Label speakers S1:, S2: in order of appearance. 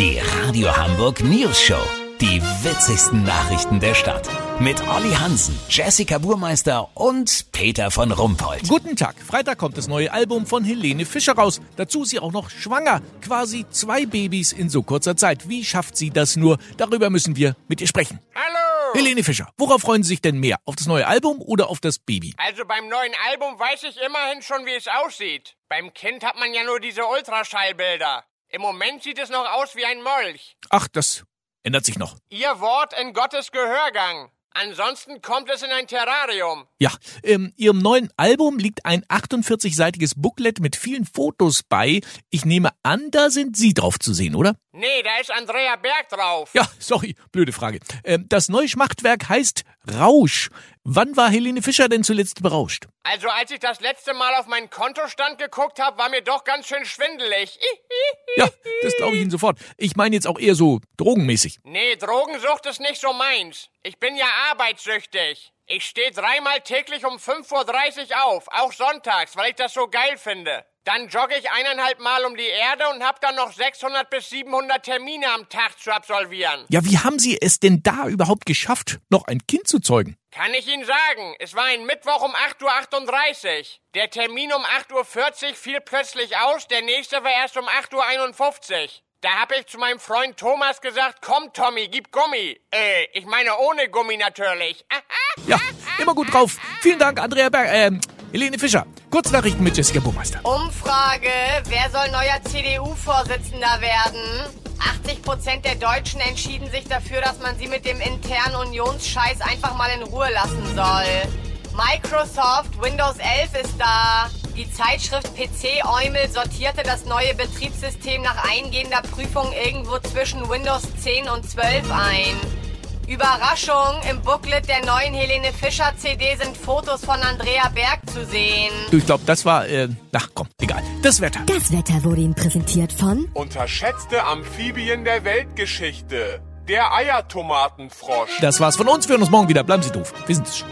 S1: Die Radio Hamburg News Show. Die witzigsten Nachrichten der Stadt. Mit Olli Hansen, Jessica Burmeister und Peter von Rumpold.
S2: Guten Tag. Freitag kommt das neue Album von Helene Fischer raus. Dazu ist sie auch noch schwanger. Quasi zwei Babys in so kurzer Zeit. Wie schafft sie das nur? Darüber müssen wir mit ihr sprechen.
S3: Hallo!
S2: Helene Fischer, worauf freuen Sie sich denn mehr? Auf das neue Album oder auf das Baby?
S3: Also beim neuen Album weiß ich immerhin schon, wie es aussieht. Beim Kind hat man ja nur diese Ultraschallbilder. Im Moment sieht es noch aus wie ein Molch.
S2: Ach, das ändert sich noch.
S3: Ihr Wort in Gottes Gehörgang. Ansonsten kommt es in ein Terrarium.
S2: Ja, ähm, Ihrem neuen Album liegt ein 48-seitiges Booklet mit vielen Fotos bei. Ich nehme an, da sind Sie drauf zu sehen, oder?
S3: Nee, da ist Andrea Berg drauf.
S2: Ja, sorry, blöde Frage. Ähm, das neue Schmachtwerk heißt Rausch. Wann war Helene Fischer denn zuletzt berauscht?
S3: Also als ich das letzte Mal auf meinen Kontostand geguckt habe, war mir doch ganz schön schwindelig.
S2: Ja, das glaube ich Ihnen sofort. Ich meine jetzt auch eher so drogenmäßig.
S3: Nee, Drogensucht ist nicht so meins. Ich bin ja arbeitssüchtig. Ich stehe dreimal täglich um 5.30 Uhr auf, auch sonntags, weil ich das so geil finde. Dann jogge ich eineinhalb Mal um die Erde und hab dann noch 600 bis 700 Termine am Tag zu absolvieren.
S2: Ja, wie haben Sie es denn da überhaupt geschafft, noch ein Kind zu zeugen?
S3: Kann ich Ihnen sagen, es war ein Mittwoch um 8.38 Uhr. Der Termin um 8.40 Uhr fiel plötzlich aus, der nächste war erst um 8.51 Uhr. Da hab ich zu meinem Freund Thomas gesagt, komm Tommy, gib Gummi. Äh, ich meine ohne Gummi natürlich.
S2: Ja, immer gut drauf. Vielen Dank, Andrea Berg, ähm, Helene Fischer. Kurznachrichten mit Jessica Burmeister.
S4: Umfrage, wer soll neuer CDU-Vorsitzender werden? 80 Prozent der Deutschen entschieden sich dafür, dass man sie mit dem internen Unionsscheiß einfach mal in Ruhe lassen soll. Microsoft Windows 11 ist da. Die Zeitschrift PC Eumel sortierte das neue Betriebssystem nach eingehender Prüfung irgendwo zwischen Windows 10 und 12 ein. Überraschung, im Booklet der neuen Helene Fischer CD sind Fotos von Andrea Berg zu sehen.
S2: Du, ich glaube, das war, äh, ach komm, egal. Das Wetter.
S5: Das Wetter wurde Ihnen präsentiert von
S6: Unterschätzte Amphibien der Weltgeschichte. Der Eiertomatenfrosch.
S2: Das war's von uns. Wir hören uns morgen wieder. Bleiben Sie doof. Wir sind es schon.